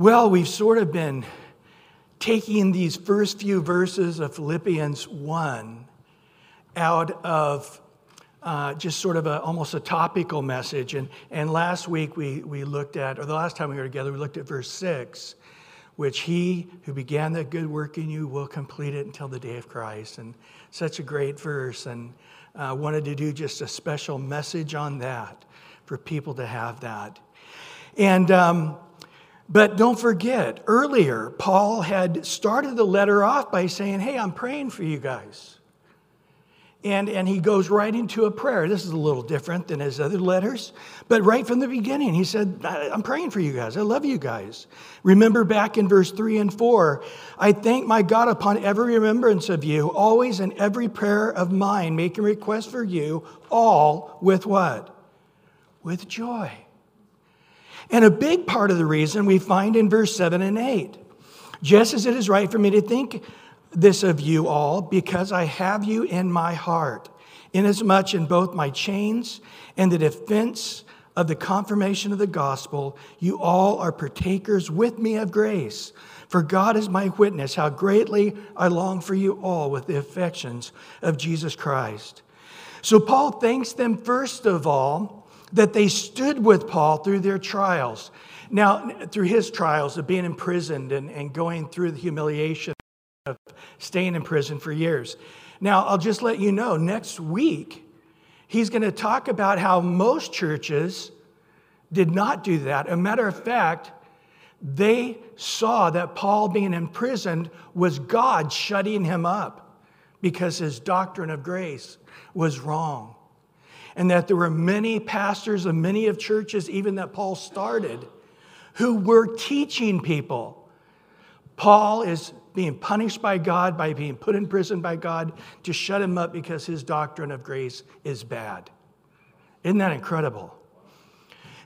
Well, we've sort of been taking these first few verses of Philippians 1 out of uh, just sort of a, almost a topical message. And, and last week we, we looked at, or the last time we were together, we looked at verse 6, which he who began that good work in you will complete it until the day of Christ. And such a great verse. And uh, wanted to do just a special message on that for people to have that. And, um, but don't forget, earlier, Paul had started the letter off by saying, Hey, I'm praying for you guys. And, and he goes right into a prayer. This is a little different than his other letters. But right from the beginning, he said, I'm praying for you guys. I love you guys. Remember back in verse 3 and 4 I thank my God upon every remembrance of you, always in every prayer of mine, making request for you, all with what? With joy. And a big part of the reason we find in verse 7 and 8. Just as it is right for me to think this of you all because I have you in my heart, inasmuch in both my chains and the defense of the confirmation of the gospel, you all are partakers with me of grace. For God is my witness how greatly I long for you all with the affections of Jesus Christ. So Paul thanks them first of all that they stood with Paul through their trials. Now, through his trials of being imprisoned and, and going through the humiliation of staying in prison for years. Now, I'll just let you know next week, he's going to talk about how most churches did not do that. A matter of fact, they saw that Paul being imprisoned was God shutting him up because his doctrine of grace was wrong. And that there were many pastors of many of churches, even that Paul started, who were teaching people. Paul is being punished by God, by being put in prison by God to shut him up because his doctrine of grace is bad. Isn't that incredible?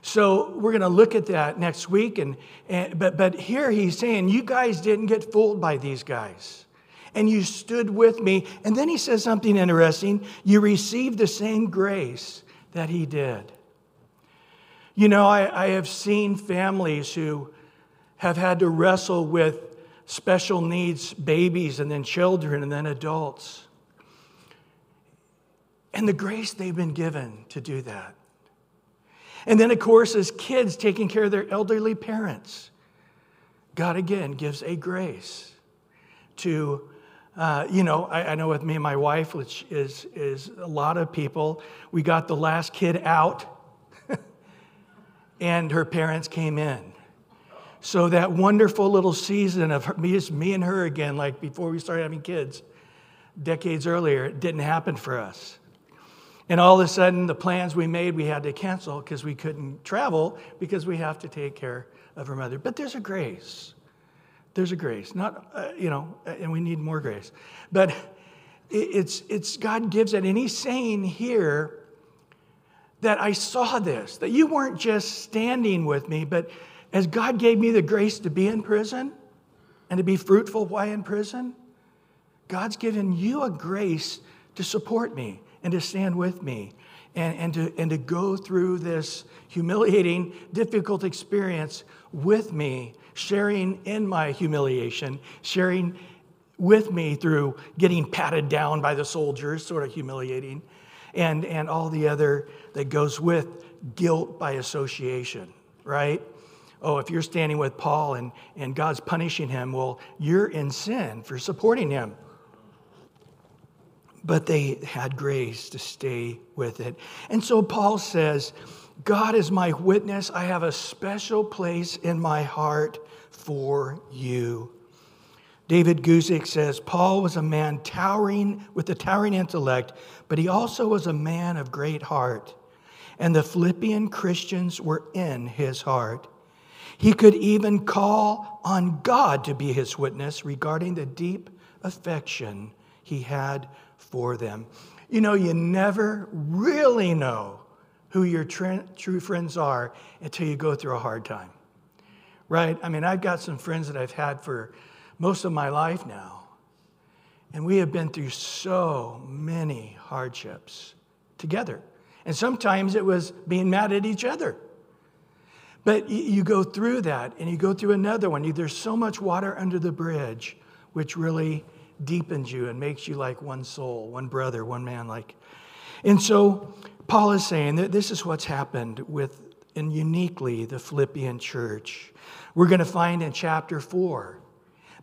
So we're going to look at that next week. And, and, but, but here he's saying, You guys didn't get fooled by these guys. And you stood with me. And then he says something interesting. You received the same grace that he did. You know, I, I have seen families who have had to wrestle with special needs babies and then children and then adults. And the grace they've been given to do that. And then, of course, as kids taking care of their elderly parents, God again gives a grace to, uh, you know, I, I, know with me and my wife, which is, is a lot of people, we got the last kid out and her parents came in. So that wonderful little season of me, just me and her again, like before we started having kids, decades earlier, it didn't happen for us. And all of a sudden, the plans we made, we had to cancel because we couldn't travel because we have to take care of her mother. But there's a grace. There's a grace. Not, uh, you know, and we need more grace. But it's, it's God gives it. And he's saying here that I saw this, that you weren't just standing with me, but as God gave me the grace to be in prison and to be fruitful while in prison, God's given you a grace to support me and to stand with me and, and, to, and to go through this humiliating, difficult experience with me, sharing in my humiliation, sharing with me through getting patted down by the soldiers, sort of humiliating, and, and all the other that goes with guilt by association, right? oh, if you're standing with Paul and, and God's punishing him, well, you're in sin for supporting him. But they had grace to stay with it. And so Paul says, God is my witness. I have a special place in my heart for you. David Guzik says Paul was a man towering with a towering intellect, but he also was a man of great heart. And the Philippian Christians were in his heart. He could even call on God to be his witness regarding the deep affection he had for them. You know, you never really know who your true friends are until you go through a hard time, right? I mean, I've got some friends that I've had for most of my life now, and we have been through so many hardships together. And sometimes it was being mad at each other. But you go through that and you go through another one. There's so much water under the bridge, which really deepens you and makes you like one soul, one brother, one man. Like, and so Paul is saying that this is what's happened with, and uniquely, the Philippian church. We're going to find in chapter four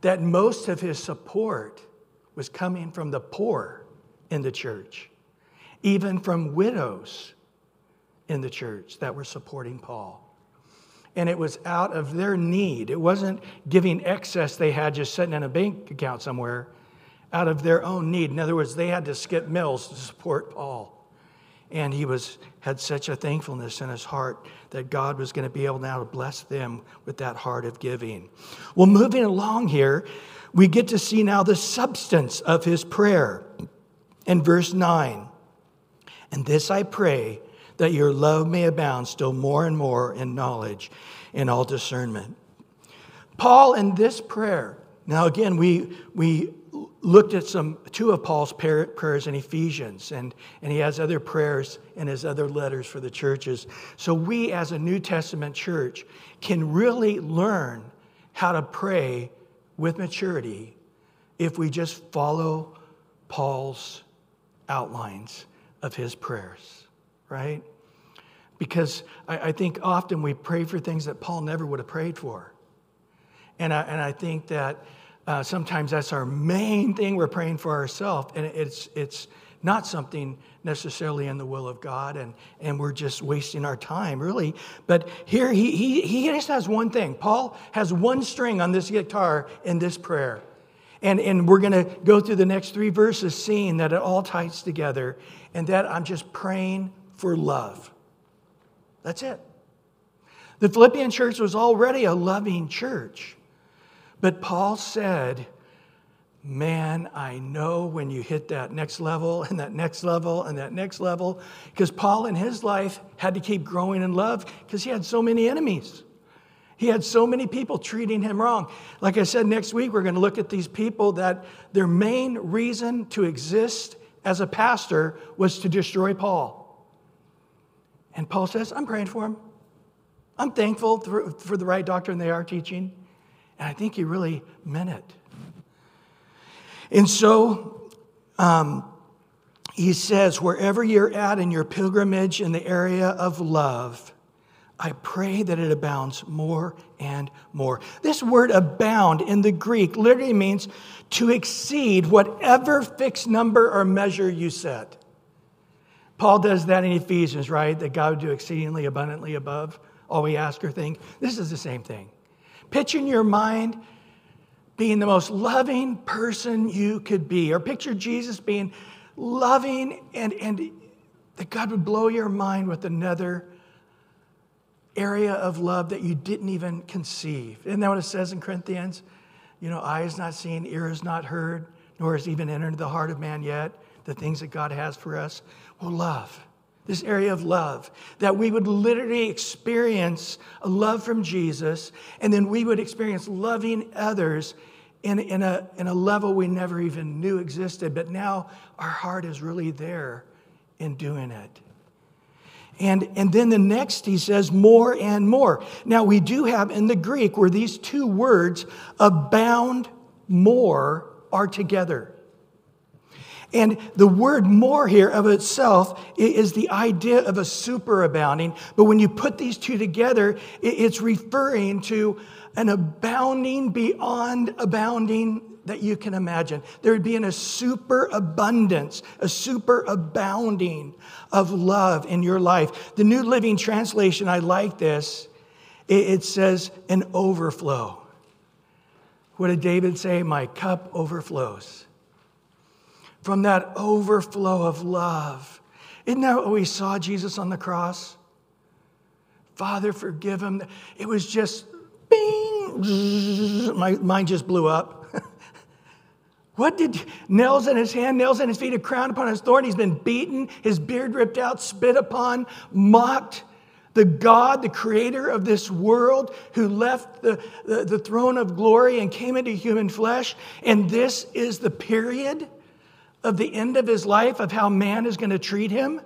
that most of his support was coming from the poor in the church, even from widows in the church that were supporting Paul. And it was out of their need. It wasn't giving excess they had just sitting in a bank account somewhere, out of their own need. In other words, they had to skip meals to support Paul. And he was, had such a thankfulness in his heart that God was going to be able now to bless them with that heart of giving. Well, moving along here, we get to see now the substance of his prayer in verse 9. And this I pray that your love may abound still more and more in knowledge and all discernment. Paul, in this prayer, now again, we, we looked at some two of Paul's prayers in Ephesians, and, and he has other prayers in his other letters for the churches. So we, as a New Testament church, can really learn how to pray with maturity if we just follow Paul's outlines of his prayers, right? Because I, I think often we pray for things that Paul never would have prayed for. And I, and I think that uh, sometimes that's our main thing we're praying for ourselves, and it's, it's not something necessarily in the will of God, and, and we're just wasting our time, really. But here he, he, he just has one thing. Paul has one string on this guitar in this prayer. And, and we're going to go through the next three verses, seeing that it all ties together, and that I'm just praying for love. That's it. The Philippian church was already a loving church. But Paul said, Man, I know when you hit that next level and that next level and that next level. Because Paul in his life had to keep growing in love because he had so many enemies. He had so many people treating him wrong. Like I said, next week we're going to look at these people that their main reason to exist as a pastor was to destroy Paul. And Paul says, I'm praying for him. I'm thankful for the right doctrine they are teaching. And I think he really meant it. And so um, he says, wherever you're at in your pilgrimage in the area of love, I pray that it abounds more and more. This word abound in the Greek literally means to exceed whatever fixed number or measure you set. Paul does that in Ephesians, right? That God would do exceedingly abundantly above all we ask or think. This is the same thing. Picture in your mind being the most loving person you could be, or picture Jesus being loving and, and that God would blow your mind with another area of love that you didn't even conceive. Isn't that what it says in Corinthians? You know, eye is not seen, ear is not heard, nor has even entered the heart of man yet the things that God has for us. Well, love this area of love, that we would literally experience a love from Jesus, and then we would experience loving others in, in, a, in a level we never even knew existed, but now our heart is really there in doing it. And, and then the next, he says, more and more. Now, we do have in the Greek where these two words, abound more, are together. And the word more here of itself is the idea of a superabounding. But when you put these two together, it's referring to an abounding beyond abounding that you can imagine. There would be in a superabundance, a superabounding of love in your life. The New Living Translation, I like this. It says an overflow. What did David say? My cup overflows from that overflow of love. Isn't that what we saw Jesus on the cross? Father, forgive him. It was just bing, my mind just blew up. what did nails in his hand, nails in his feet, a crown upon his thorn? He's been beaten, his beard ripped out, spit upon, mocked. The God, the creator of this world, who left the, the, the throne of glory and came into human flesh. And this is the period of the end of his life, of how man is going to treat him?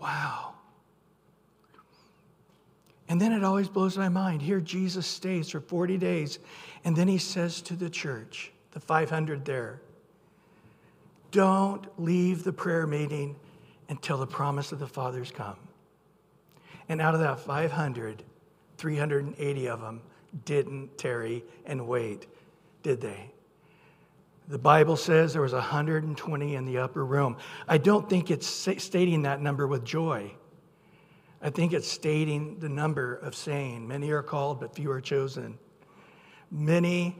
Wow. And then it always blows my mind. Here, Jesus stays for 40 days, and then he says to the church, the 500 there, don't leave the prayer meeting until the promise of the Father's come. And out of that 500, 380 of them didn't tarry and wait, did they? The Bible says there was 120 in the upper room. I don't think it's stating that number with joy. I think it's stating the number of saying, Many are called, but few are chosen. Many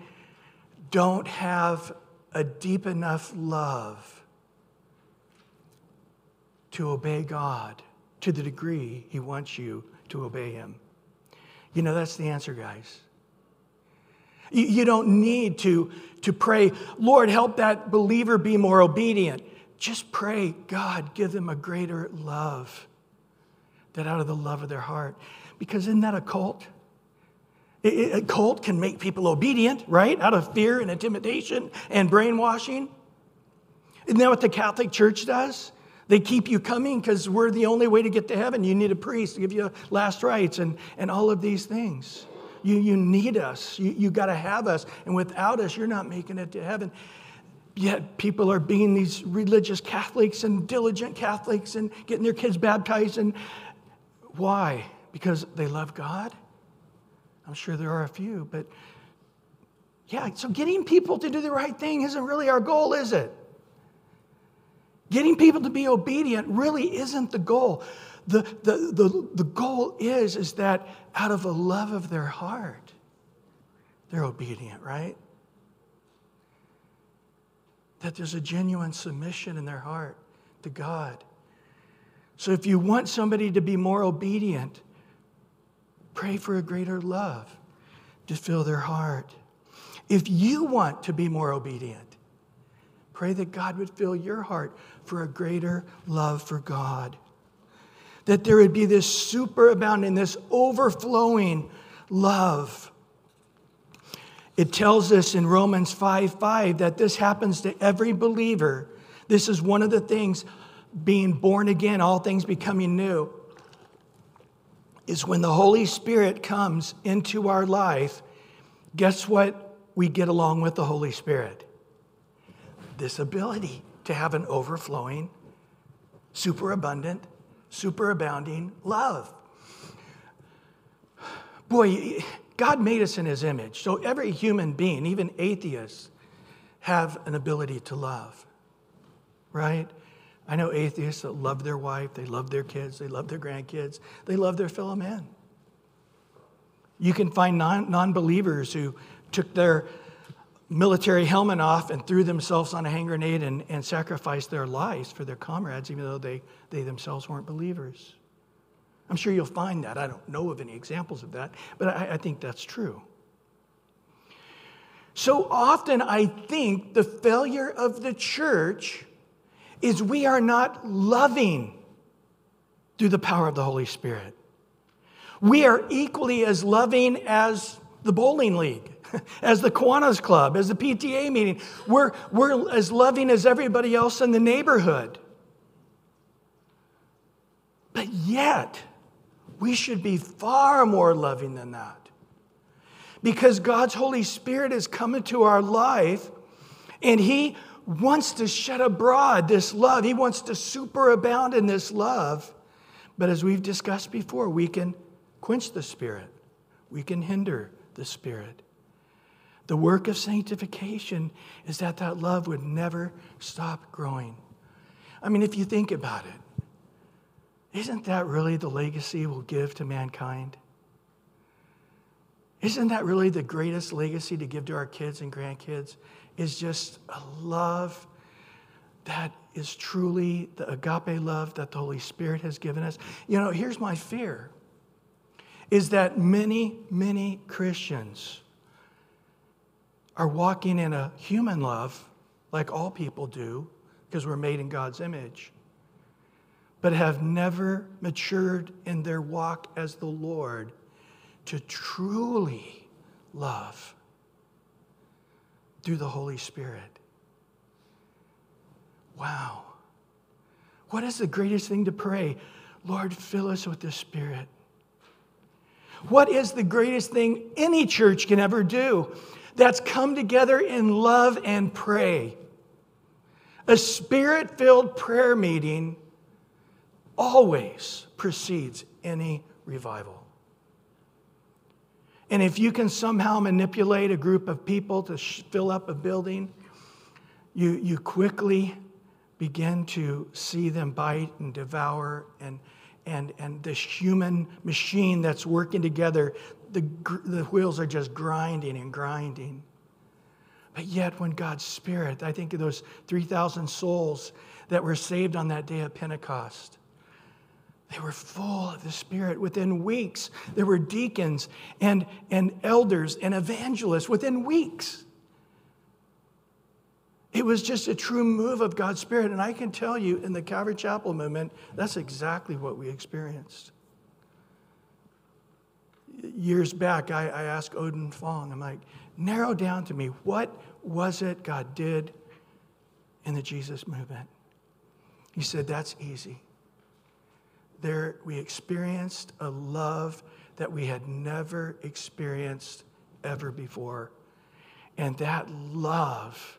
don't have a deep enough love to obey God to the degree He wants you to obey Him. You know, that's the answer, guys. You don't need to, to pray, Lord, help that believer be more obedient. Just pray, God, give them a greater love that out of the love of their heart. Because isn't that a cult? A cult can make people obedient, right? Out of fear and intimidation and brainwashing. Isn't that what the Catholic Church does? They keep you coming because we're the only way to get to heaven. You need a priest to give you last rites and, and all of these things. You, you need us. You, you got to have us. And without us, you're not making it to heaven. Yet people are being these religious Catholics and diligent Catholics and getting their kids baptized and why? Because they love God? I'm sure there are a few, but yeah, so getting people to do the right thing isn't really our goal, is it? Getting people to be obedient really isn't the goal. The, the, the, the goal is, is that out of a love of their heart, they're obedient, right? That there's a genuine submission in their heart to God. So if you want somebody to be more obedient, pray for a greater love to fill their heart. If you want to be more obedient, pray that God would fill your heart for a greater love for God. That there would be this superabounding, this overflowing love. It tells us in Romans 5 5 that this happens to every believer. This is one of the things being born again, all things becoming new, is when the Holy Spirit comes into our life, guess what we get along with the Holy Spirit? This ability to have an overflowing, superabundant, superabounding love. Boy, God made us in his image. So every human being, even atheists, have an ability to love, right? I know atheists that love their wife, they love their kids, they love their grandkids, they love their fellow man. You can find non believers who took their military helmet off and threw themselves on a hand grenade and, and sacrificed their lives for their comrades, even though they, they themselves weren't believers. I'm sure you'll find that. I don't know of any examples of that, but I, I think that's true. So often, I think the failure of the church is we are not loving through the power of the Holy Spirit. We are equally as loving as the bowling league, as the Kiwanis Club, as the PTA meeting. We're, we're as loving as everybody else in the neighborhood. But yet, we should be far more loving than that. Because God's Holy Spirit has come into our life and He wants to shed abroad this love. He wants to superabound in this love. But as we've discussed before, we can quench the Spirit, we can hinder the Spirit. The work of sanctification is that that love would never stop growing. I mean, if you think about it, isn't that really the legacy we'll give to mankind? Isn't that really the greatest legacy to give to our kids and grandkids? is just a love that is truly the agape love that the Holy Spirit has given us. You know, here's my fear is that many, many Christians are walking in a human love, like all people do, because we're made in God's image, but have never matured in their walk as the Lord to truly love through the Holy Spirit. Wow. What is the greatest thing to pray? Lord, fill us with the Spirit. What is the greatest thing any church can ever do? That's come together in love and pray. A spirit filled prayer meeting always precedes any revival. And if you can somehow manipulate a group of people to sh- fill up a building, you, you quickly begin to see them bite and devour and, and, and this human machine that's working together, the, the wheels are just grinding and grinding. But yet, when God's Spirit, I think of those 3,000 souls that were saved on that day of Pentecost, they were full of the Spirit. Within weeks, there were deacons and, and elders and evangelists within weeks. It was just a true move of God's Spirit. And I can tell you, in the Calvary Chapel movement, that's exactly what we experienced. Years back, I, I asked Oden Fong, I'm like, narrow down to me, what was it God did in the Jesus movement? He said, that's easy. There, we experienced a love that we had never experienced ever before. And that love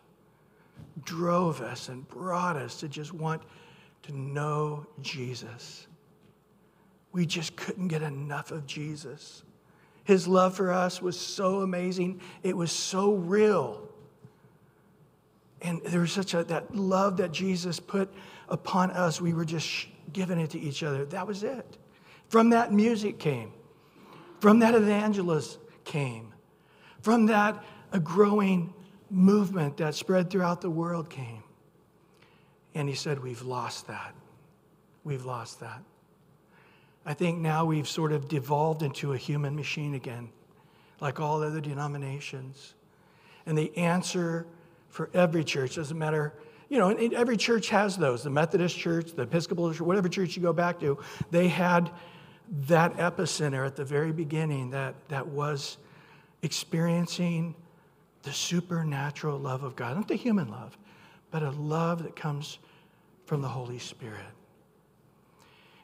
drove us and brought us to just want to know Jesus. We just couldn't get enough of Jesus. His love for us was so amazing, it was so real. And there was such a that love that Jesus put upon us, we were just giving it to each other. That was it. From that, music came. From that, evangelist came. From that, a growing movement that spread throughout the world came. And he said, We've lost that. We've lost that. I think now we've sort of devolved into a human machine again, like all other denominations. And the answer for every church doesn't matter, you know, every church has those. The Methodist church, the Episcopal church, whatever church you go back to, they had that epicenter at the very beginning that, that was experiencing the supernatural love of God, not the human love, but a love that comes from the Holy Spirit.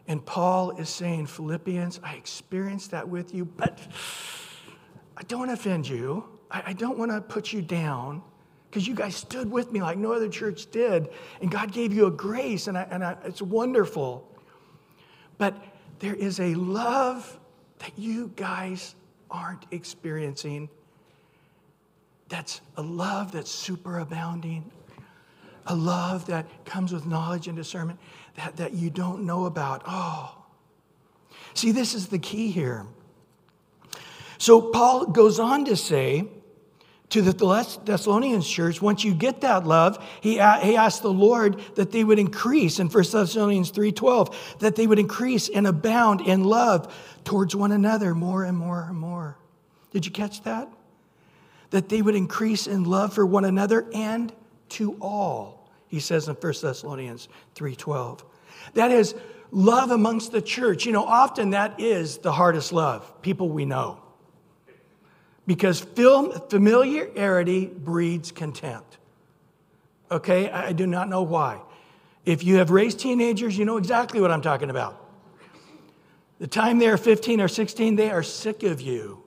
And Paul is saying, Philippians, I experienced that with you, but I don't want to offend you. I, don't want to put you down because you guys stood with me like no other church did. And God gave you a grace, and, I, and I, it's wonderful. But there is a love that you guys aren't experiencing that's a love that's superabounding, a love that comes with knowledge and discernment that, that you don't know about. Oh. See, this is the key here. So Paul goes on to say to the Thessalonians church, once you get that love, he, he asked the Lord that they would increase in 1 Thessalonians 3.12, that they would increase and abound in love towards one another more and more and more. Did you catch that? That they would increase in love for one another and to all he says in 1 thessalonians 3.12 that is love amongst the church. You know often that is the hardest love people we know. Because film familiarity breeds contempt. Okay? I do not know why. If you have raised teenagers you know exactly what i'm talking about. The time they're 15 or 16 they are sick of you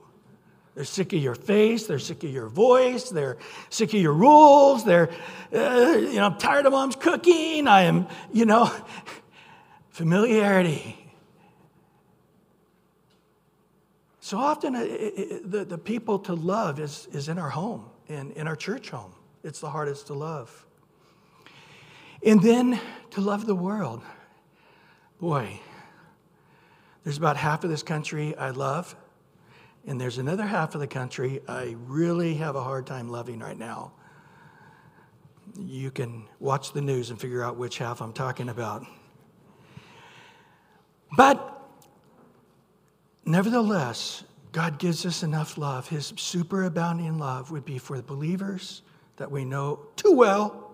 they're sick of your face. They're sick of your voice. They're sick of your rules. They're, uh, you know, I'm tired of mom's cooking. I am, you know, familiarity. So often, it, it, the, the people to love is, is in our home, in, in our church home. It's the hardest to love. And then to love the world. Boy, there's about half of this country I love. And there's another half of the country I really have a hard time loving right now. You can watch the news and figure out which half I'm talking about. But nevertheless, God gives us enough love. His superabounding love would be for the believers that we know too well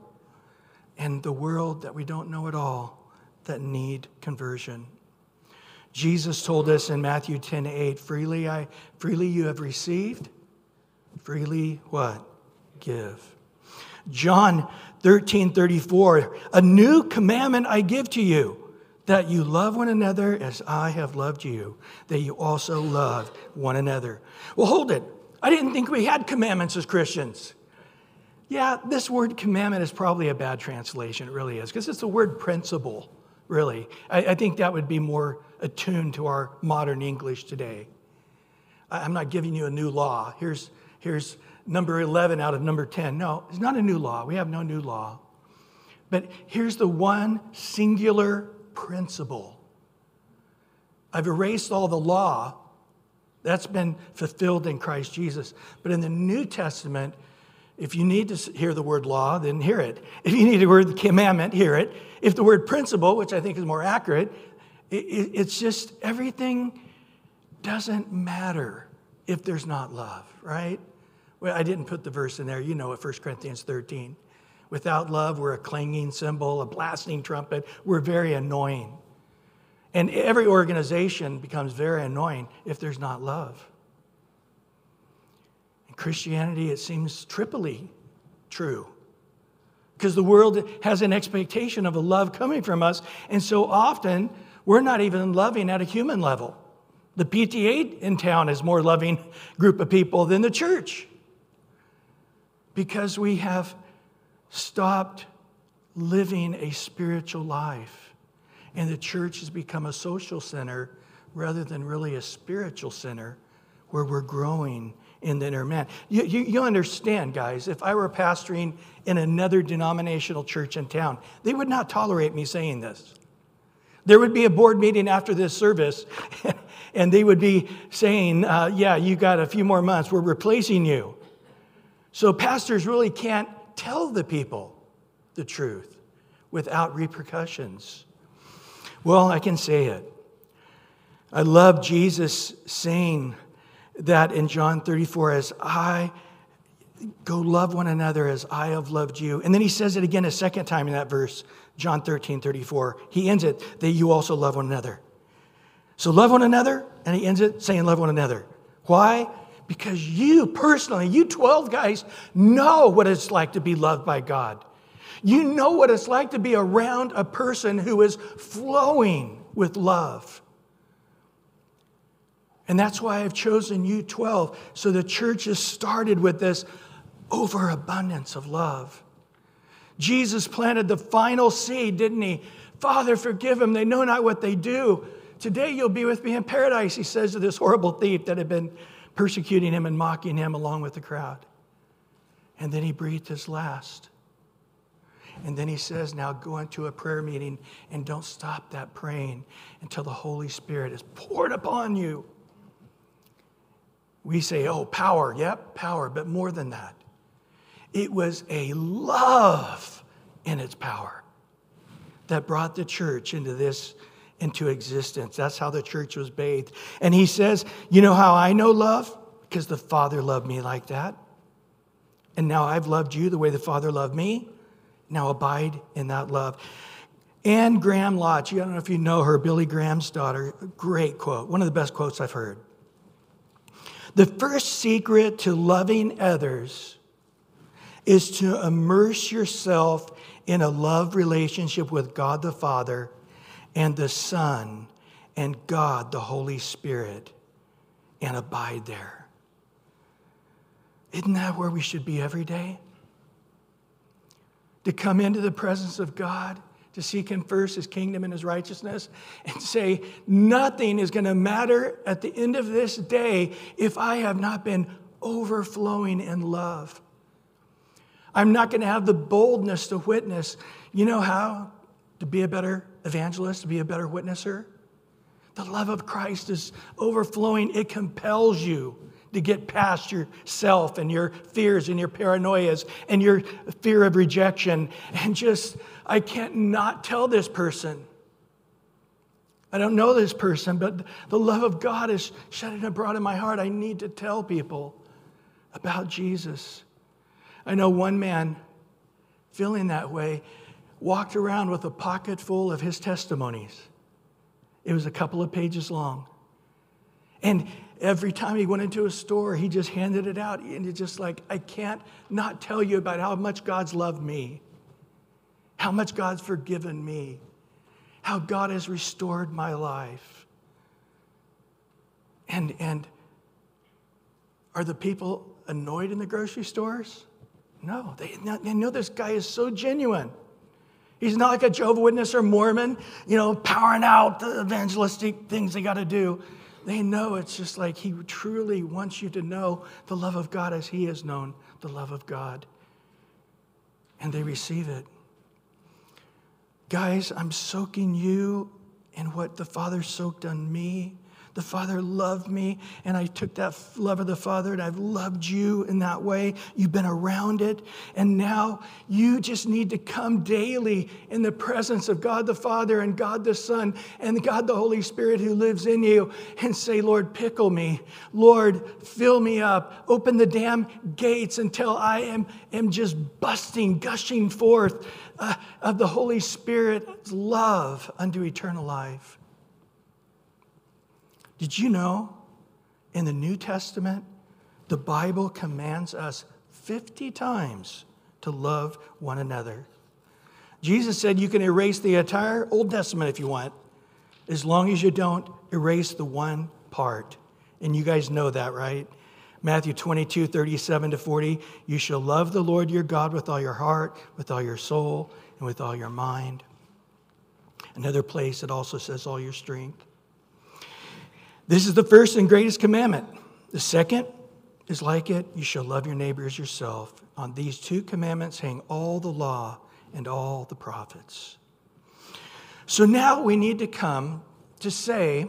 and the world that we don't know at all that need conversion. Jesus told us in Matthew 10 8, freely, I, freely you have received, freely what? Give. John 13 34, a new commandment I give to you, that you love one another as I have loved you, that you also love one another. Well, hold it. I didn't think we had commandments as Christians. Yeah, this word commandment is probably a bad translation. It really is, because it's the word principle, really. I, I, think that would be more attuned to our modern English today. I'm not giving you a new law. Here's, here's number 11 out of number 10. No, it's not a new law. We have no new law. But here's the one singular principle I've erased all the law. That's been fulfilled in Christ Jesus. But in the New Testament, if you need to hear the word law, then hear it. If you need the word commandment, hear it. If the word principle, which I think is more accurate, it's just everything doesn't matter if there's not love, right? Well, I didn't put the verse in there. You know it, 1 Corinthians 13. Without love, we're a clanging cymbal, a blasting trumpet. We're very annoying. And every organization becomes very annoying if there's not love. In Christianity, it seems triply true. Because the world has an expectation of a love coming from us. And so often, we're not even loving at a human level. The PTA in town is more loving group of people than the church because we have stopped living a spiritual life. And the church has become a social center rather than really a spiritual center where we're growing in the inner man. You, you, you, understand, guys, if I were pastoring in another denominational church in town, they would not tolerate me saying this. There would be a board meeting after this service, and they would be saying, uh, Yeah, you got a few more months, we're replacing you. So pastors really can't tell the people the truth without repercussions. Well, I can say it. I love Jesus saying that in John 34 as I go love one another as I have loved you. And then he says it again a second time in that verse, John 13, 34. He ends it that you also love one another. So love one another, and he ends it saying love one another. Why? because you personally, you 12 guys, know what it's like to be loved by God. You know what it's like to be around a person who is flowing with love. And that's why I've chosen you 12. So the church has started with this overabundance of love. Jesus planted the final seed, didn't he? Father, forgive them. They know not what they do. Today you'll be with me in paradise, he says to this horrible thief that had been persecuting him and mocking him along with the crowd. And then he breathed his last. And then he says, Now go into a prayer meeting and don't stop that praying until the Holy Spirit is poured upon you. We say, Oh, power. Yep, power. But more than that, it was a love in its power that brought the church into this into existence. That's how the church was bathed. And he says, You know how I know love? Because the Father loved me like that. And now I've loved you the way the Father loved me. Now abide in that love. Anne Graham Lotz, I don't know if you know her, Billy Graham's daughter, great quote, one of the best quotes I've heard. The first secret to loving others is to immerse yourself in a love relationship with God the Father and the Son and God, the Holy Spirit, and abide there. Isn't that where we should be every day? To come into the presence of God, to seek Him first, His kingdom and His righteousness, and say, Nothing is going to matter at the end of this day if I have not been overflowing in love. I'm not going to have the boldness to witness. You know how? To be a better evangelist, to be a better witnesser? The love of Christ is overflowing. It compels you to get past yourself and your fears and your paranoias and your fear of rejection and just, I can't not tell this person. I don't know this person, but the love of God is shedding abroad in my heart. I need to tell people about Jesus. I know one man feeling that way walked around with a pocket full of his testimonies. It was a couple of pages long. And every time he went into a store, he just handed it out. And it's just like, I can't not tell you about how much God's loved me, how much God's forgiven me, how God has restored my life. And, and are the people annoyed in the grocery stores? No, they, they know this guy is so genuine. He's not like a Jehovah Witness or Mormon, you know, powering out the evangelistic things they got to do. They know it's just like he truly wants you to know the love of God as he has known the love of God. And they receive it. Guys, I'm soaking you in what the Father soaked on me. The Father loved me, and I took that love of the Father and I've loved you in that way. You've been around it, and now you just need to come daily in the presence of God the Father and God the Son and God the Holy Spirit who lives in you and say, Lord, pickle me. Lord, fill me up. Open the damn gates until I am, am just busting, gushing forth uh, of the Holy Spirit's love unto eternal life. Did you know in the New Testament, the Bible commands us 50 times to love one another? Jesus said you can erase the entire Old Testament if you want, as long as you don't erase the one part. And you guys know that, right? Matthew 22, 37 to 40. You shall love the Lord your God with all your heart, with all your soul, and with all your mind. Another place it also says all your strength. This is the first and greatest commandment. The second is like it you shall love your neighbor as yourself. On these two commandments hang all the law and all the prophets. So now we need to come to say,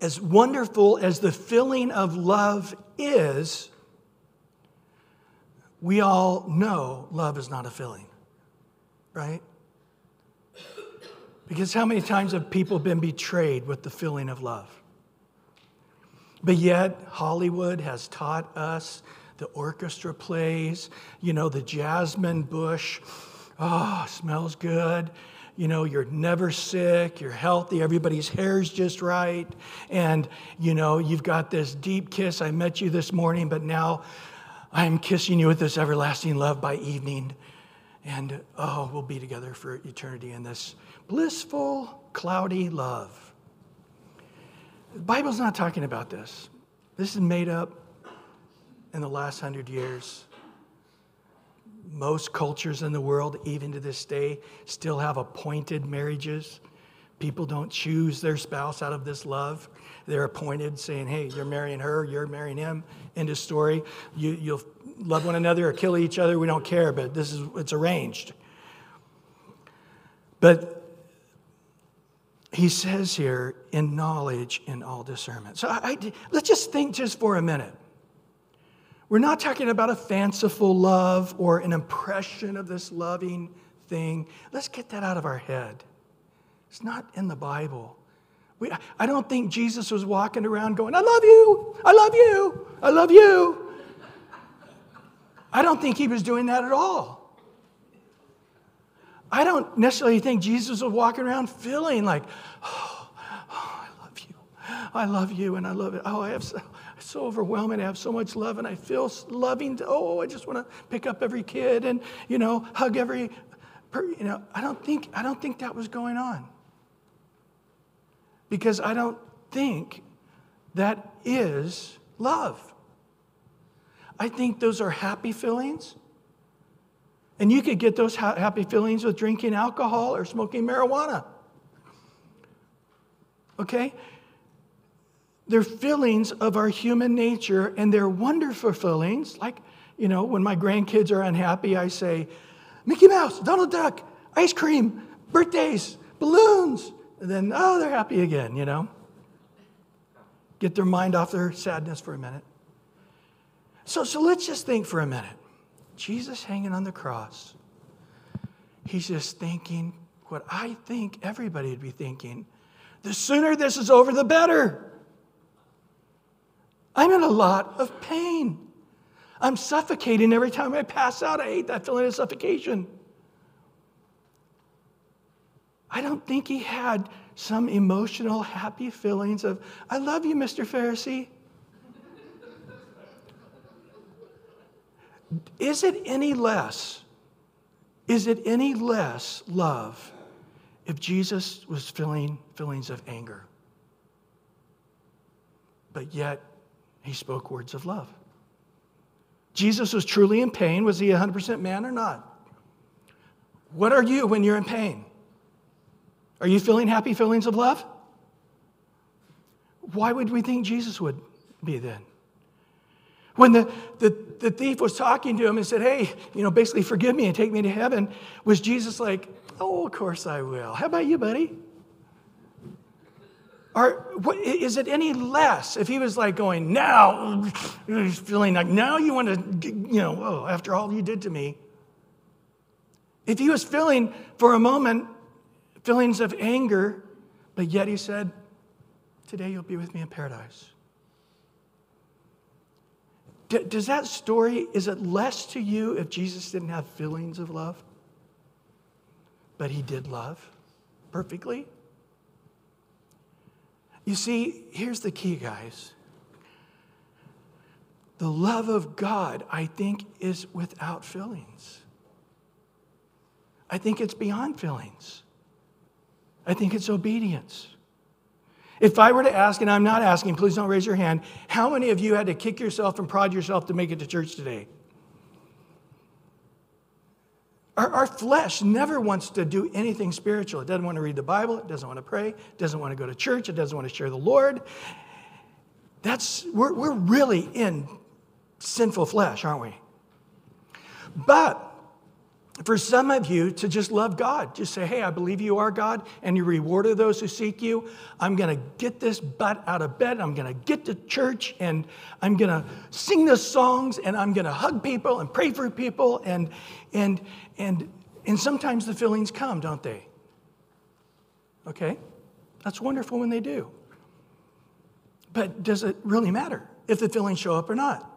as wonderful as the feeling of love is, we all know love is not a feeling, right? Because how many times have people been betrayed with the feeling of love? But yet, Hollywood has taught us the orchestra plays, you know, the jasmine bush. Oh, smells good. You know, you're never sick, you're healthy, everybody's hair's just right. And, you know, you've got this deep kiss. I met you this morning, but now I'm kissing you with this everlasting love by evening. And, oh, we'll be together for eternity in this blissful, cloudy love. The Bible's not talking about this. This is made up in the last hundred years. Most cultures in the world, even to this day, still have appointed marriages. People don't choose their spouse out of this love. They're appointed, saying, hey, you're marrying her, you're marrying him. End of story. You, you'll love one another or kill each other, we don't care, but this is, it's arranged. But he says here, in knowledge in all discernment. So I, I, let's just think just for a minute. We're not talking about a fanciful love or an impression of this loving thing. Let's get that out of our head. It's not in the Bible. We, I don't think Jesus was walking around going, I love you, I love you, I love you. I don't think he was doing that at all. I don't necessarily think Jesus was walking around feeling like, oh, oh, I love you. I love you and I love it. Oh, I have so, so overwhelming. I have so much love and I feel loving. Oh, I just want to pick up every kid and, you know, hug every, you know, I don't think, I don't think that was going on. Because I don't think that is love. I think those are happy feelings. And you could get those happy feelings with drinking alcohol or smoking marijuana. Okay? They're feelings of our human nature, and they're wonderful feelings. Like, you know, when my grandkids are unhappy, I say, Mickey Mouse, Donald Duck, ice cream, birthdays, balloons. And then, oh, they're happy again, you know? Get their mind off their sadness for a minute. So, so let's just think for a minute. Jesus hanging on the cross, he's just thinking what I think everybody would be thinking. The sooner this is over, the better. I'm in a lot of pain. I'm suffocating every time I pass out. I hate that feeling of suffocation. I don't think he had some emotional, happy feelings of, I love you, Mr. Pharisee. Is it any less Is it any less love if Jesus was feeling feelings of anger? But yet, he spoke words of love. Jesus was truly in pain. Was he 100% man or not? What are you when you're in pain? Are you feeling happy feelings of love? Why would we think Jesus would be then? When the, the, the thief was talking to him and said, Hey, you know, basically forgive me and take me to heaven, was Jesus like, Oh, of course I will. How about you, buddy? Or what, is it any less if he was like going, Now, feeling like, Now you want to, you know, oh, after all you did to me. If he was feeling for a moment feelings of anger, but yet he said, Today you'll be with me in paradise. D- does that story, is it less to you if Jesus didn't have feelings of love? But he did love perfectly? You see, here's the key, guys. The love of God, I think, is without feelings. I think it's beyond feelings. I think it's obedience. If I were to ask, and I'm not asking, please don't raise your hand, how many of you had to kick yourself and prod yourself to make it to church today? Our, our, flesh never wants to do anything spiritual. It doesn't want to read the Bible, it doesn't want to pray, it doesn't want to go to church, it doesn't want to share the Lord. That's, we're, we're really in sinful flesh, aren't we? But for some of you to just love God. Just say, hey, I believe you are God, and you reward those who seek you. I'm going to get this butt out of bed. I'm going to get to church, and I'm going to sing the songs, and I'm going to hug people and pray for people. And, and, and, and sometimes the feelings come, don't they? Okay? That's wonderful when they do. But does it really matter if the feelings show up or not?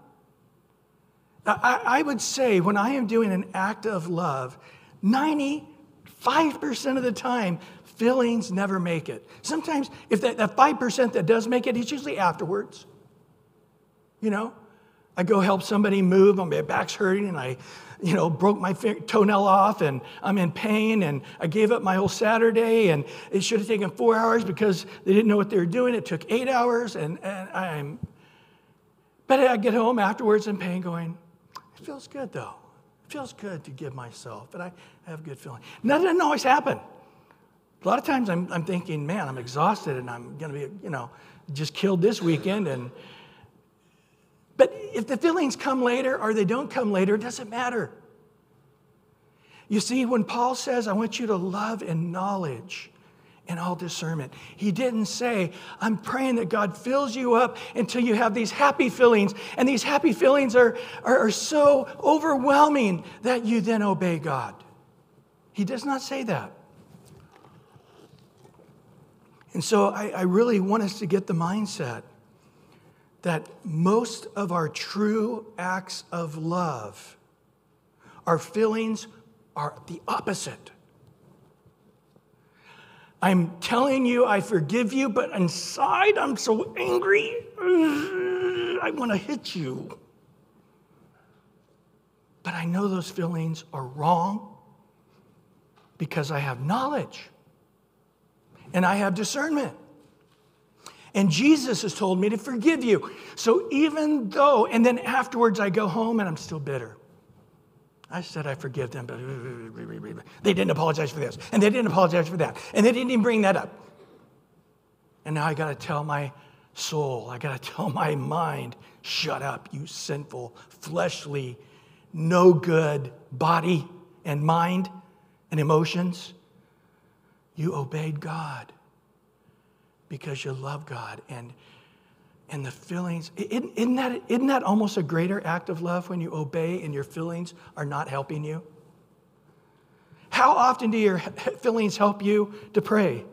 I, I would say when I am doing an act of love, 95% of the time, feelings never make it. Sometimes, if that, that 5% that does make it, it's usually afterwards. You know, I go help somebody move, and my back's hurting, and I, you know, broke my toenail off, and I'm in pain, and I gave up my whole Saturday, and it should have taken four hours because they didn't know what they were doing. It took eight hours, and, and I'm, but I get home afterwards in pain going, it feels good though. It feels good to give myself, but I have a good feeling. That doesn't always happen. A lot of times I'm, I'm thinking, man, I'm exhausted and I'm going to be, you know, just killed this weekend. And but if the feelings come later or they don't come later, it doesn't matter. You see, when Paul says, I want you to love and knowledge, and all discernment. He didn't say, I'm praying that God fills you up until you have these happy feelings, and these happy feelings are, are, are, so overwhelming that you then obey God. He does not say that. And so I, I really want us to get the mindset that most of our true acts of love, our feelings are the opposite. I'm telling you, I forgive you, but inside I'm so angry. I want to hit you. But I know those feelings are wrong because I have knowledge and I have discernment. And Jesus has told me to forgive you. So even though, and then afterwards I go home and I'm still bitter. I said I forgive them, but they didn't apologize for this, and they didn't apologize for that, and they didn't even bring that up. And now I got to tell my soul, I got to tell my mind, shut up, you sinful, fleshly, no good body and mind and emotions. You obeyed God because you love God and and the feelings isn't, that, isn't that almost a greater act of love when you obey and your feelings are not helping you? How often do your feelings help you to pray?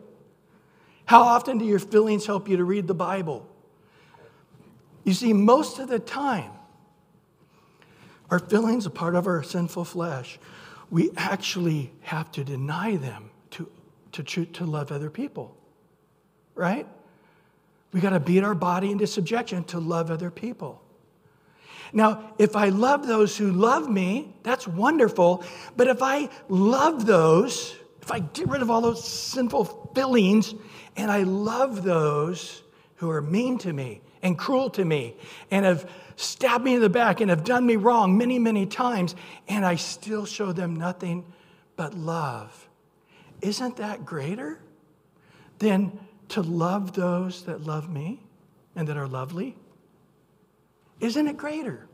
How often do your feelings help you to read the bible? You see most of the time our feelings are part of our sinful flesh. We actually have to deny them to, to, to love other people right we got to beat our body into subjection to love other people. Now, if I love those who love me, that's wonderful. But if I love those, if I get rid of all those sinful feelings and I love those who are mean to me and cruel to me and have stabbed me in the back and have done me wrong many, many times, and I still show them nothing but love, isn't that greater than to love those that love me and that are lovely? Isn't it greater?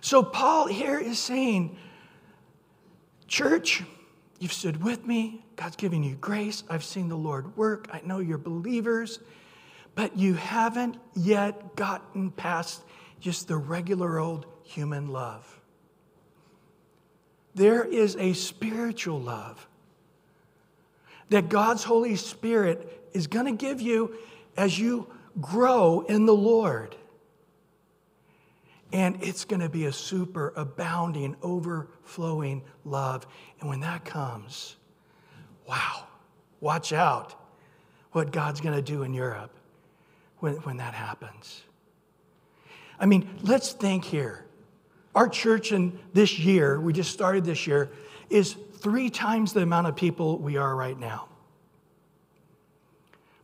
So, Paul here is saying, Church, you've stood with me. God's giving you grace. I've seen the Lord work. I know you're believers, but you haven't yet gotten past just the regular old human love. There is a spiritual love that God's Holy Spirit is going to give you as you grow in the Lord. And it's going to be a super abounding, overflowing love. And when that comes, wow, watch out what God's going to do in Europe when, when that happens. I mean, let's think here. Our church in this year, we just started this year, is three times the amount of people we are right now.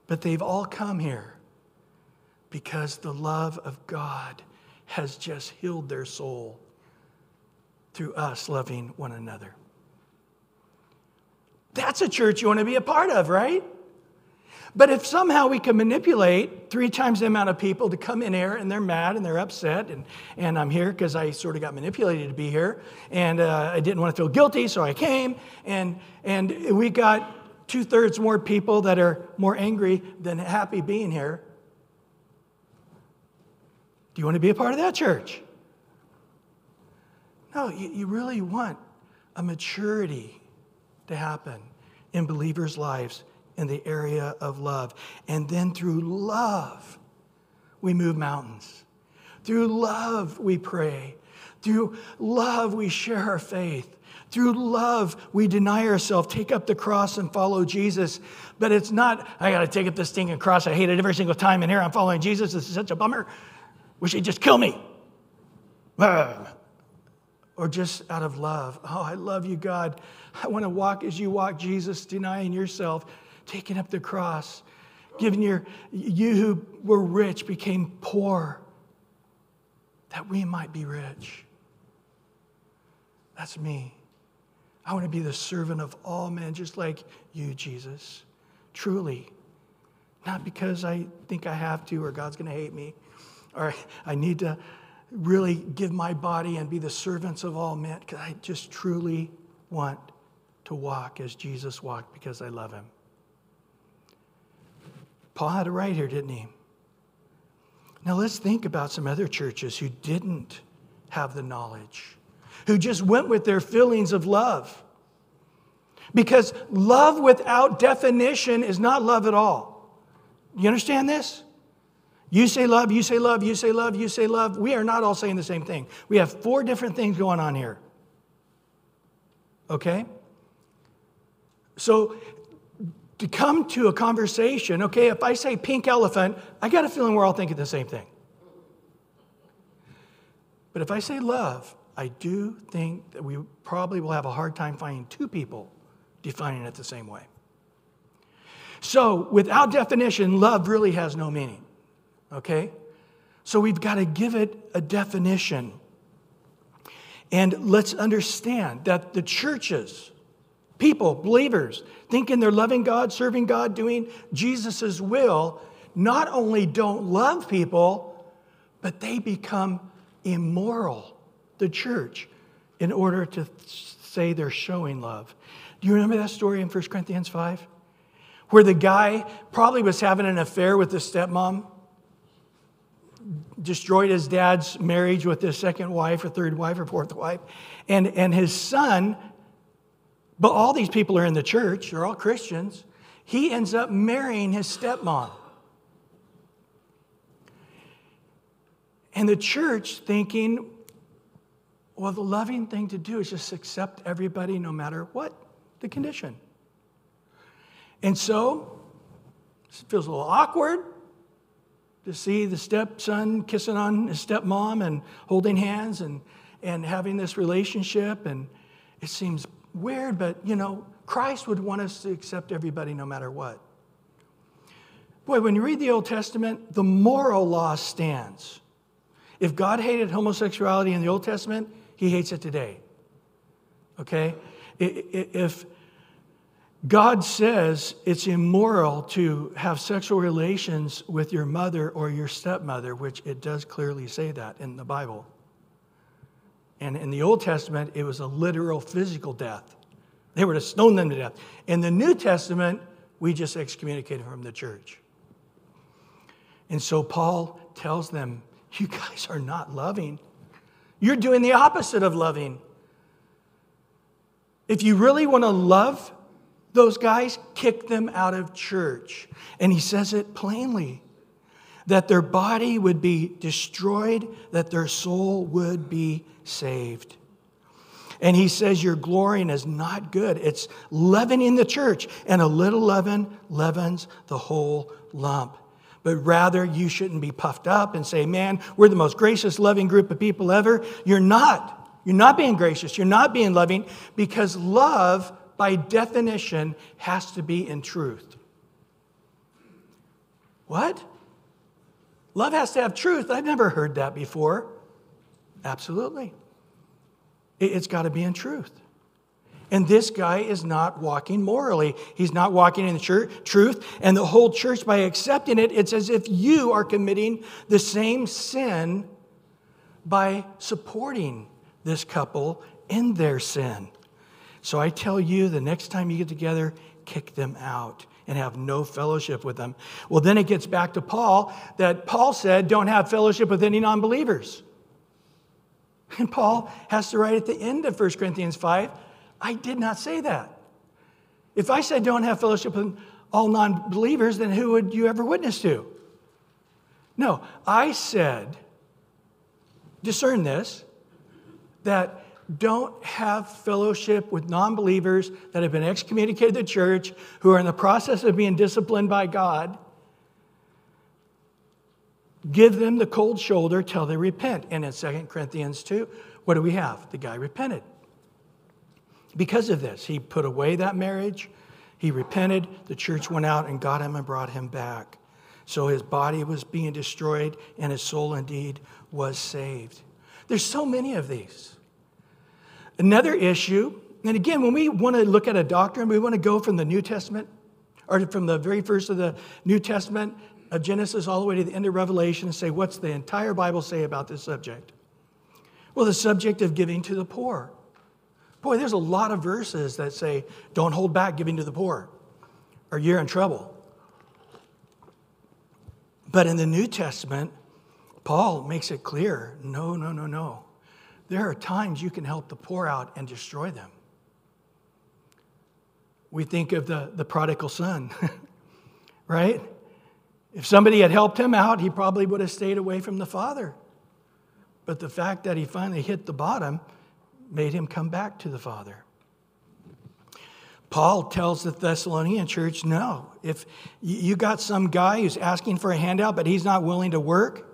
But they've all come here because the love of God has just healed their soul through us loving one another. That's a church you want to be a part of, right? But if somehow we can manipulate three times the amount of people to come in here and they're mad and they're upset, and, and I'm here because I sort of got manipulated to be here, and uh, I didn't want to feel guilty, so I came, and, and we got two thirds more people that are more angry than happy being here, do you want to be a part of that church? No, you, you really want a maturity to happen in believers' lives in the area of love. And then through love, we move mountains. Through love, we pray. Through love, we share our faith. Through love, we deny ourselves, take up the cross, and follow Jesus. But it's not, I got to take up this stinking cross. I hate it every single time, and here I'm following Jesus. This is such a bummer. Wish he'd just kill me. Or just out of love. Oh, I love you, God. I want to walk as you walk, Jesus, denying yourself, taking up the cross, giving your, you who were rich became poor, that we might be rich. That's me. I want to be the servant of all men, just like you, Jesus. Truly. Not because I think I have to or God's going to hate me, or I need to really give my body and be the servants of all men because I just truly want to walk as Jesus walked because I love him. Paul had it right here, didn't he? Now let's think about some other churches who didn't have the knowledge, who just went with their feelings of love. Because love without definition is not love at all. You understand this? You say love, you say love, you say love, you say love. We are not all saying the same thing. We have four different things going on here. Okay? So, to come to a conversation, okay, if I say pink elephant, I got a feeling we're all thinking the same thing. But if I say love, I do think that we probably will have a hard time finding two people defining it the same way. So, without definition, love really has no meaning okay? So we've got to give it a definition. And let's understand that the churches, people, believers, thinking they're loving God, serving God, doing Jesus' will, not only don't love people, but they become immoral, the church, in order to say they're showing love. Do you remember that story in 1 Corinthians 5? Where the guy probably was having an affair with the stepmom destroyed his dad's marriage with his second wife or third wife or fourth wife. And, and his son, but all these people are in the church, they're all Christians. He ends up marrying his stepmom. And the church thinking, well, the loving thing to do is just accept everybody no matter what the condition. And so, it feels a little awkward. to see the stepson kissing on his stepmom and holding hands and, and having this relationship. And it seems weird, but you know, Christ would want us to accept everybody no matter what. Boy, when you read the Old Testament, the moral law stands. If God hated homosexuality in the Old Testament, he hates it today. Okay? If God says it's immoral to have sexual relations with your mother or your stepmother, which it does clearly say that in the Bible. And in the Old Testament, it was a literal physical death. They were to stone them to death. In the New Testament, we just excommunicated from the church. And so Paul tells them, You guys are not loving. You're doing the opposite of loving. If you really want to love those guys, kick them out of church. And he says it plainly that their body would be destroyed, that their soul would be saved. And he says, Your glorying is not good. It's leavening the church, and a little leaven leavens the whole lump. But rather, you shouldn't be puffed up and say, Man, we're the most gracious, loving group of people ever. You're not. You're not being gracious. You're not being loving because love by definition, has to be in truth. What? Love has to have truth. I've never heard that before. Absolutely. It's got to be in truth. And this guy is not walking morally. He's not walking in the church, truth. And the whole church, by accepting it, it's as if you are committing the same sin by supporting this couple in their sin. So I tell you, the next time you get together, kick them out and have no fellowship with them. Well, then it gets back to Paul that Paul said, don't have fellowship with any non believers. And Paul has to write at the end of 1 Corinthians 5, I did not say that. If I said don't have fellowship with all non believers, then who would you ever witness to? No, I said, discern this, that don't have fellowship with non believers that have been excommunicated the church, who are in the process of being disciplined by God. Give them the cold shoulder till they repent. And in 2 Corinthians 2, what do we have? The guy repented. Because of this, he put away that marriage, he repented, the church went out and got him and brought him back. So his body was being destroyed and his soul indeed was saved. There's so many of these. Another issue, and again, when we want to look at a doctrine, we want to go from the New Testament, or from the very first of the New Testament of Genesis all the way to the end of Revelation and say, what's the entire Bible say about this subject? Well, the subject of giving to the poor. Boy, there's a lot of verses that say, don't hold back giving to the poor, or you're in trouble. But in the New Testament, Paul makes it clear no, no, no, no. There are times you can help the poor out and destroy them. We think of the, the prodigal son, right? If somebody had helped him out, he probably would have stayed away from the father. But the fact that he finally hit the bottom made him come back to the father. Paul tells the Thessalonian church no, if you got some guy who's asking for a handout, but he's not willing to work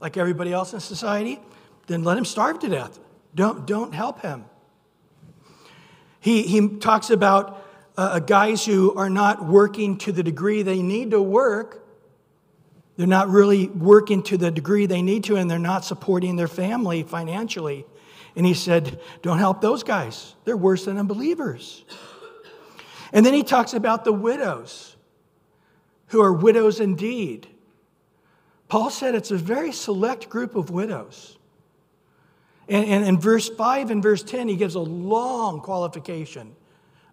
like everybody else in society, then let him starve to death. Don't, don't help him. He, he talks about uh, guys who are not working to the degree they need to work. They're not really working to the degree they need to, and they're not supporting their family financially. And he said, Don't help those guys. They're worse than unbelievers. And then he talks about the widows, who are widows indeed. Paul said it's a very select group of widows. And, and in verse 5 and verse 10, he gives a long qualification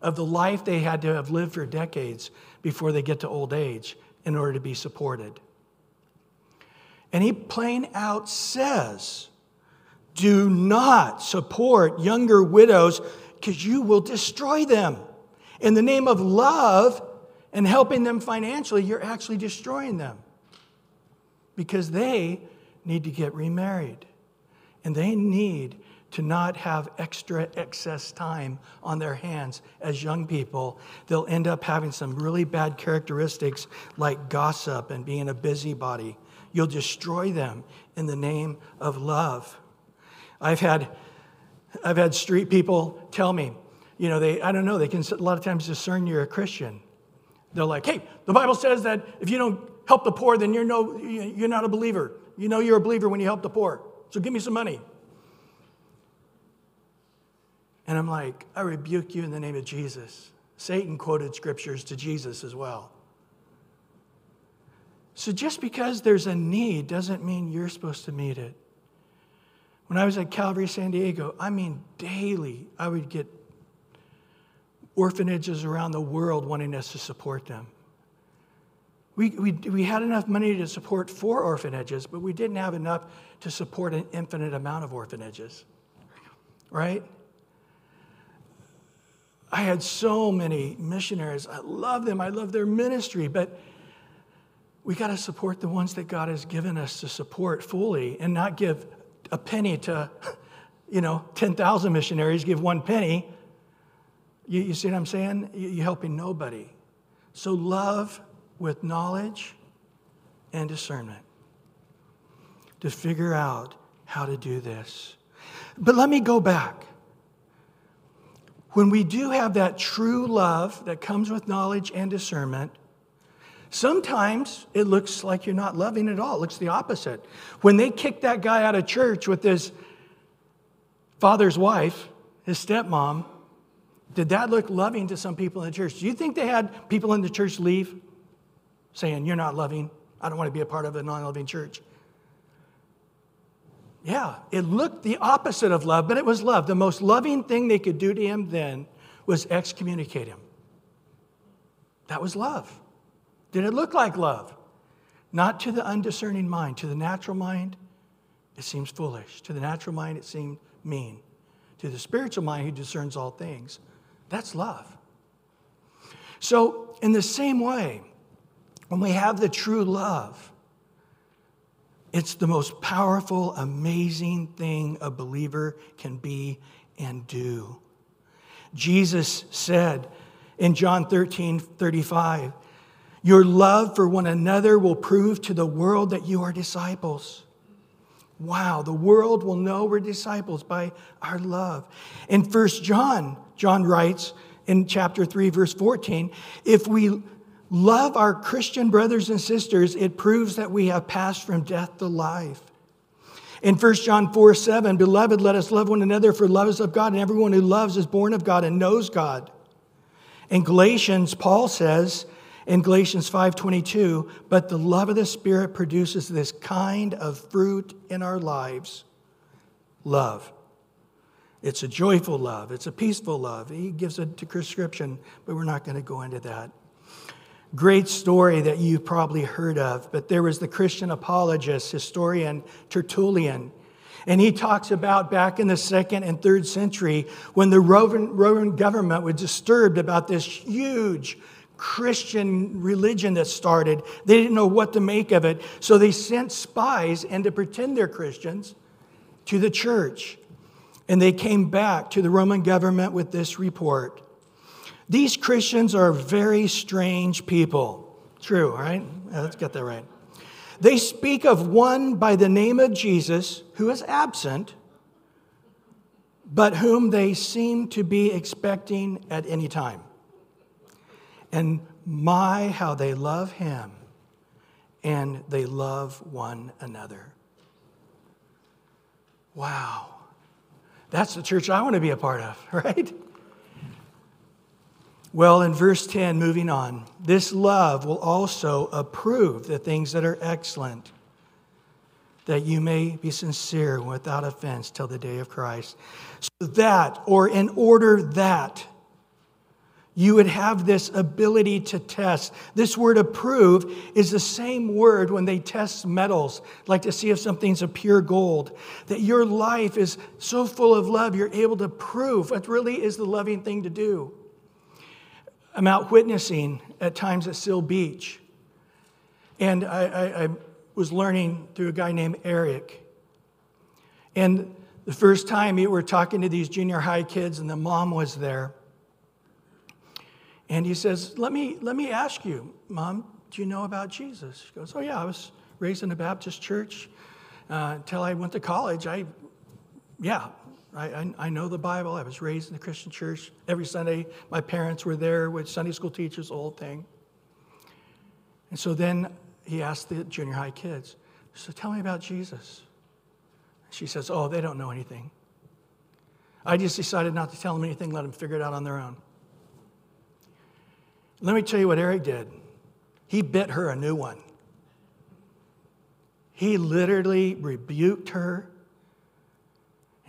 of the life they had to have lived for decades before they get to old age in order to be supported. And he plain out says, do not support younger widows because you will destroy them. In the name of love and helping them financially, you're actually destroying them because they need to get remarried and they need to not have extra excess time on their hands as young people, they'll end up having some really bad characteristics like gossip and being a busybody. You'll destroy them in the name of love. I've had, I've had street people tell me, you know, they, I don't know, they can a lot of times discern you're a Christian. They're like, hey, the Bible says that if you don't help the poor, then you're, no, you're not a believer. You know you're a believer when you help the poor. So give me some money. And I'm like, I rebuke you in the name of Jesus. Satan quoted scriptures to Jesus as well. So just because there's a need doesn't mean you're supposed to meet it. When I was at Calvary San Diego, I mean, daily, I would get orphanages around the world wanting us to support them. We, we, had enough money to support four orphanages, but we didn't have enough to support an infinite amount of orphanages. Right? I had so many missionaries. I love them, I love their ministry, but we got to support the ones that God has given us to support fully and not give a penny to, you know, 10,000 missionaries, give one penny. You, you see what I'm saying? You're helping nobody. So love with knowledge and discernment to figure out how to do this. But let me go back. When we do have that true love that comes with knowledge and discernment, sometimes it looks like you're not loving at all. It looks the opposite. When they kicked that guy out of church with his father's wife, his stepmom, did that look loving to some people in the church? Do you think they had people in the church leave saying, You're not loving? I don't want to be a part of a non loving church. Yeah, it looked the opposite of love, but it was love. The most loving thing they could do to him then was excommunicate him. That was love. Did it look like love? Not to the undiscerning mind. To the natural mind, it seems foolish. To the natural mind, it seemed mean. To the spiritual mind, who discerns all things, that's love. So, in the same way, when we have the true love, it's the most powerful, amazing thing a believer can be and do. Jesus said in John 13 35, Your love for one another will prove to the world that you are disciples. Wow, the world will know we're disciples by our love. In 1 John, John writes in chapter 3, verse 14, if we love our Christian brothers and sisters, it proves that we have passed from death to life. In 1 John 4 7, beloved, let us love one another, for love is of God, and everyone who loves is born of God and knows God. In Galatians, Paul says in Galatians 5:22, but the love of the Spirit produces this kind of fruit in our lives. Love. It's a joyful love, it's a peaceful love. He gives a description, but we're not going to go into that great story that you've probably heard of, but there was the Christian apologist, historian Tertullian. And he talks about back in the second and third century when the Roman, Roman government was disturbed about this huge Christian religion that started. They didn't know what to make of it. So they sent spies and to pretend they're Christians to the church. And they came back to the Roman government with this report. These Christians are very strange people. True, right? Yeah, let's get that right. They speak of one by the name of Jesus who is absent, but whom they seem to be expecting at any time. And my, how they love him and they love one another. Wow. That's the church I want to be a part of, right? Well, in verse 10, moving on, this love will also approve the things that are excellent, that you may be sincere without offense till the day of Christ. So that, or in order that, you would have this ability to test. This word approve is the same word when they test metals, like to see if something's a pure gold. That your life is so full of love, you're able to prove what really is the loving thing to do. I'm out witnessing at times at Seal Beach. And I, I, I was learning through a guy named Eric. And the first time we were talking to these junior high kids, and the mom was there. And he says, Let me, let me ask you, Mom, do you know about Jesus? She goes, Oh, yeah, I was raised in a Baptist church uh, until I went to college. I, yeah, I, I, I, know the Bible. I was raised in the Christian church. Every Sunday, my parents were there with Sunday school teachers, the whole thing. And so then he asked the junior high kids, So tell me about Jesus. She says, Oh, they don't know anything. I just decided not to tell them anything, let them figure it out on their own. Let me tell you what Eric did. He bit her a new one. He literally rebuked her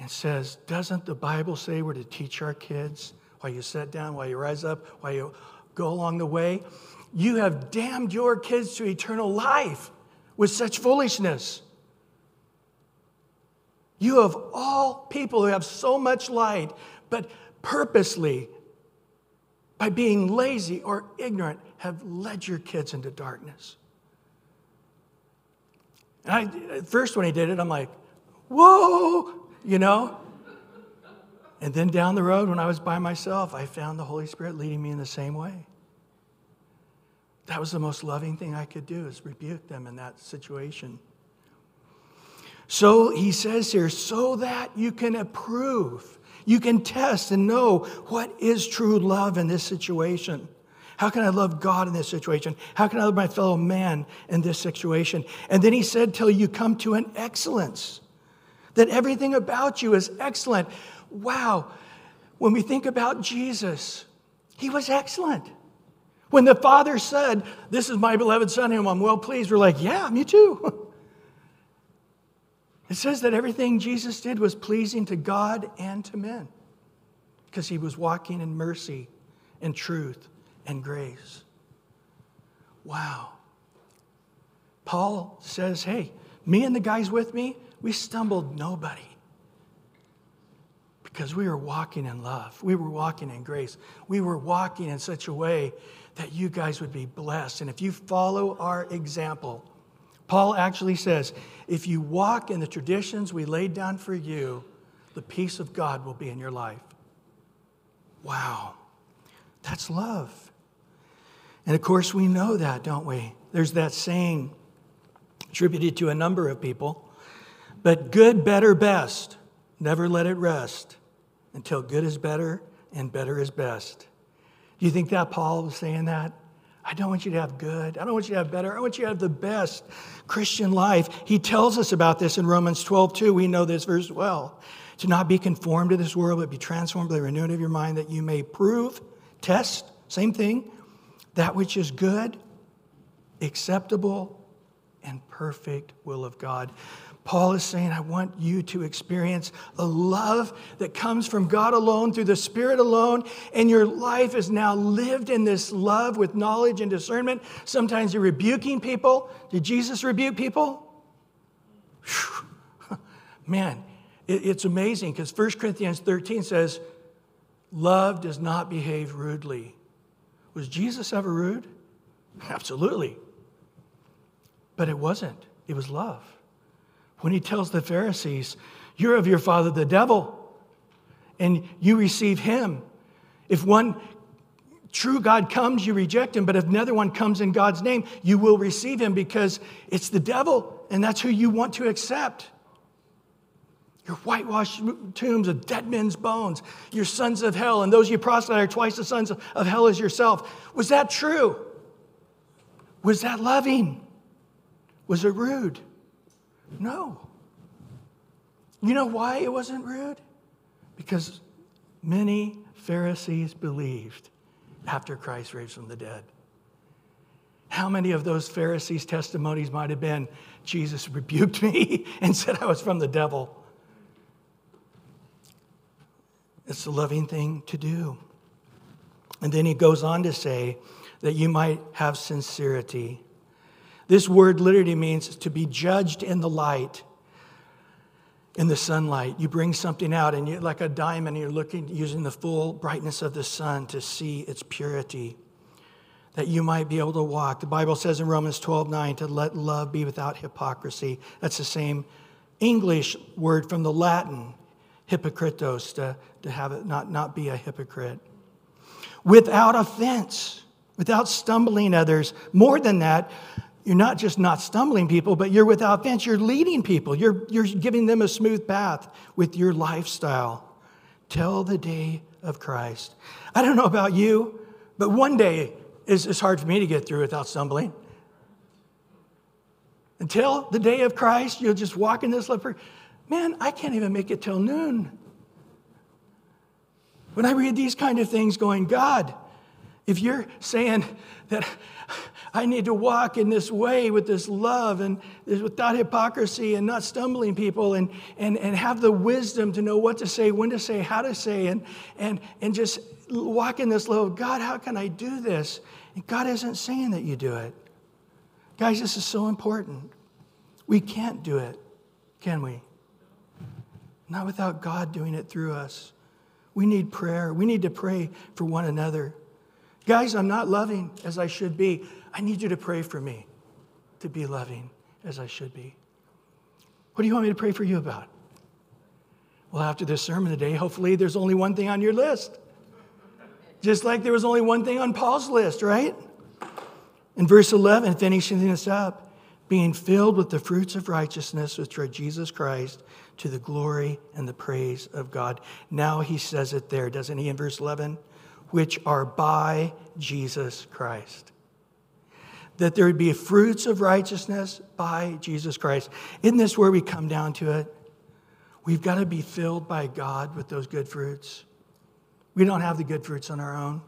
and says, Doesn't the Bible say we're to teach our kids while you sit down, while you rise up, while you go along the way? You have damned your kids to eternal life with such foolishness. You, of all people who have so much light, but purposely, by being lazy or ignorant, have led your kids into darkness. And I, at first, when he did it, I'm like, whoa, you know? And then down the road, when I was by myself, I found the Holy Spirit leading me in the same way. That was the most loving thing I could do is rebuke them in that situation. So he says here, so that you can approve, you can test and know what is true love in this situation. How can I love God in this situation? How can I love my fellow man in this situation? And then he said, till you come to an excellence, that everything about you is excellent. Wow. When we think about Jesus, he was excellent. When the Father said, This is my beloved Son, whom I'm well pleased, we're like, Yeah, me too. It says that everything Jesus did was pleasing to God and to men because he was walking in mercy and truth and grace. Wow. Paul says, Hey, me and the guys with me, we stumbled nobody because we were walking in love. We were walking in grace. We were walking in such a way that you guys would be blessed. And if you follow our example, Paul actually says, if you walk in the traditions we laid down for you, the peace of God will be in your life. Wow, that's love. And of course, we know that, don't we? There's that saying attributed to a number of people, but good, better, best. Never let it rest until good is better and better is best. Do you think that Paul was saying that? I don't want you to have good. I don't want you to have better. I want you to have the best Christian life. He tells us about this in Romans 12, 2. We know this verse well. To not be conformed to this world, but be transformed by the renewing of your mind, that you may prove, test, same thing, that which is good, acceptable, and perfect will of God. Paul is saying, I want you to experience a love that comes from God alone, through the Spirit alone, and your life is now lived in this love with knowledge and discernment. Sometimes you're rebuking people. Did Jesus rebuke people? Man, it's amazing because 1 Corinthians 13 says, Love does not behave rudely. Was Jesus ever rude? Absolutely. But it wasn't, it was love when he tells the Pharisees, You're of your father the devil, and you receive him. If one true God comes, you reject him, but if another one comes in God's name, you will receive him because it's the devil, and that's who you want to accept. Your whitewashed tombs of dead men's bones, your sons of hell, and those you proselyte are twice the sons of hell as yourself. Was that true? Was that loving? Was it rude? No. You know why it wasn't rude? Because many Pharisees believed after Christ raised from the dead. How many of those Pharisees' testimonies might have been, Jesus rebuked me and said I was from the devil? It's a loving thing to do. And then he goes on to say that you might have sincerity this word literally means to be judged in the light, in the sunlight. You bring something out, and you're like a diamond, you're looking using the full brightness of the sun to see its purity, that you might be able to walk. The Bible says in Romans 12 9 to let love be without hypocrisy. That's the same English word from the Latin. hypocritos, to, to have it not, not be a hypocrite. Without offense, without stumbling others. More than that, you're not just not stumbling people, but you're without fence. You're leading people. You're, you're giving them a smooth path with your lifestyle. Tell the day of Christ. I don't know about you, but one day is, is hard for me to get through without stumbling. Until the day of Christ, you'll just walk in this leper. Man, I can't even make it till noon. When I read these kind of things, going, God, if you're saying that I need to walk in this way with this love and without hypocrisy and not stumbling people and, and, and have the wisdom to know what to say, when to say, how to say, and, and, and just walk in this love, God, how can I do this? And God isn't saying that you do it. Guys, this is so important. We can't do it, can we? Not without God doing it through us. We need prayer. We need to pray for one another. Guys, I'm not loving as I should be. I need you to pray for me to be loving as I should be. What do you want me to pray for you about? Well, after this sermon today, hopefully there's only one thing on your list. Just like there was only one thing on Paul's list, right? In verse 11, finishing this up, being filled with the fruits of righteousness which are Jesus Christ to the glory and the praise of God. Now he says it there, doesn't he, in verse 11? Which are by Jesus Christ. That there would be fruits of righteousness by Jesus Christ. Isn't this where we come down to it? We've got to be filled by God with those good fruits. We don't have the good fruits on our own.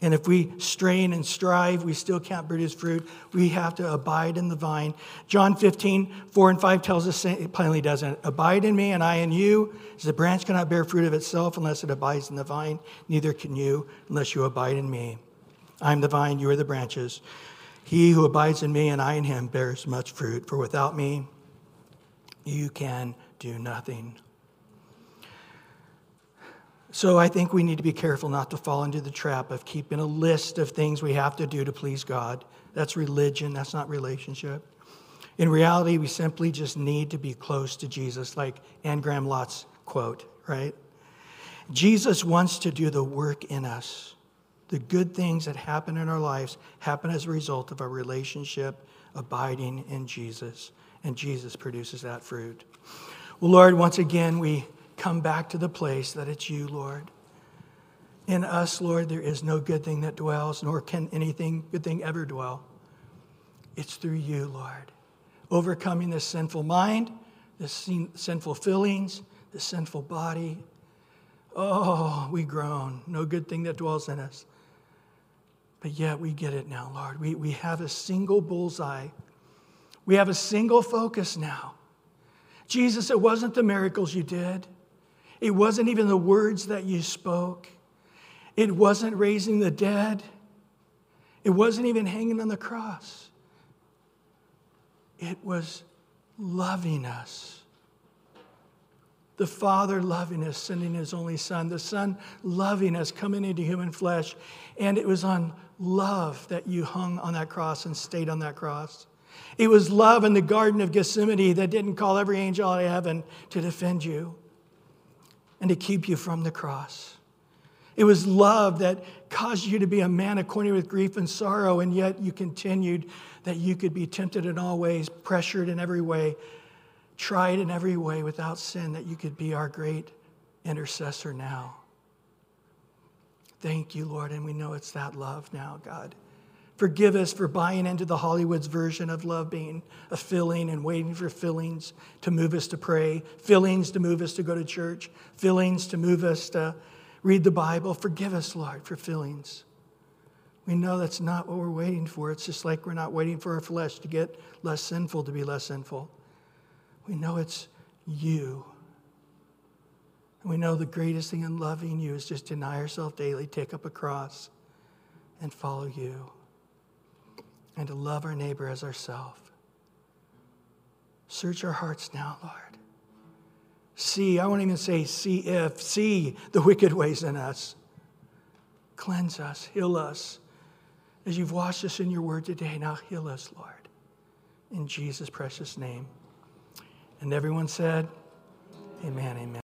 And if we strain and strive, we still can't produce fruit. We have to abide in the vine. John 15, 4 and 5 tells us, it plainly doesn't. Abide in me and I in you. As the branch cannot bear fruit of itself unless it abides in the vine, neither can you unless you abide in me. I am the vine, you are the branches. He who abides in me and I in him bears much fruit, for without me, you can do nothing. So I think we need to be careful not to fall into the trap of keeping a list of things we have to do to please God. That's religion, that's not relationship. In reality, we simply just need to be close to Jesus, like Anne Graham Lotz quote, right? Jesus wants to do the work in us. The good things that happen in our lives happen as a result of our relationship abiding in Jesus, and Jesus produces that fruit. Well, Lord, once again, we come back to the place that it's you, Lord. In us, Lord, there is no good thing that dwells, nor can anything good thing ever dwell. It's through you, Lord. Overcoming this sinful mind, this sinful feelings, this sinful body. Oh, we groan. No good thing that dwells in us. But yet we get it now, Lord. We, we have a single bullseye. We have a single focus now. Jesus, it wasn't the miracles you did. It wasn't even the words that you spoke. It wasn't raising the dead. It wasn't even hanging on the cross. It was loving us. The Father loving us, sending His only Son. The Son loving us, coming into human flesh. And it was on love that you hung on that cross and stayed on that cross. It was love in the Garden of Gethsemane that didn't call every angel out of heaven to defend you and to keep you from the cross. It was love that caused you to be a man acquainted with grief and sorrow, and yet you continued that you could be tempted in all ways, pressured in every way, tried in every way without sin, that you could be our great intercessor now. Thank you, Lord, and we know it's that love now, God. Forgive us for buying into the Hollywood's version of love being a filling and waiting for fillings to move us to pray, fillings to move us to go to church, fillings to move us to read the Bible. Forgive us, Lord, for fillings. We know that's not what we're waiting for. It's just like we're not waiting for our flesh to get less sinful to be less sinful. We know it's you. We know the greatest thing in loving you is just deny ourselves daily, take up a cross, and follow you and to love our neighbor as ourselves. Search our hearts now, Lord. See, I won't even say see if, see the wicked ways in us. Cleanse us, heal us. As you've washed us in your word today, now heal us, Lord. In Jesus' precious name. And everyone said, Amen, amen.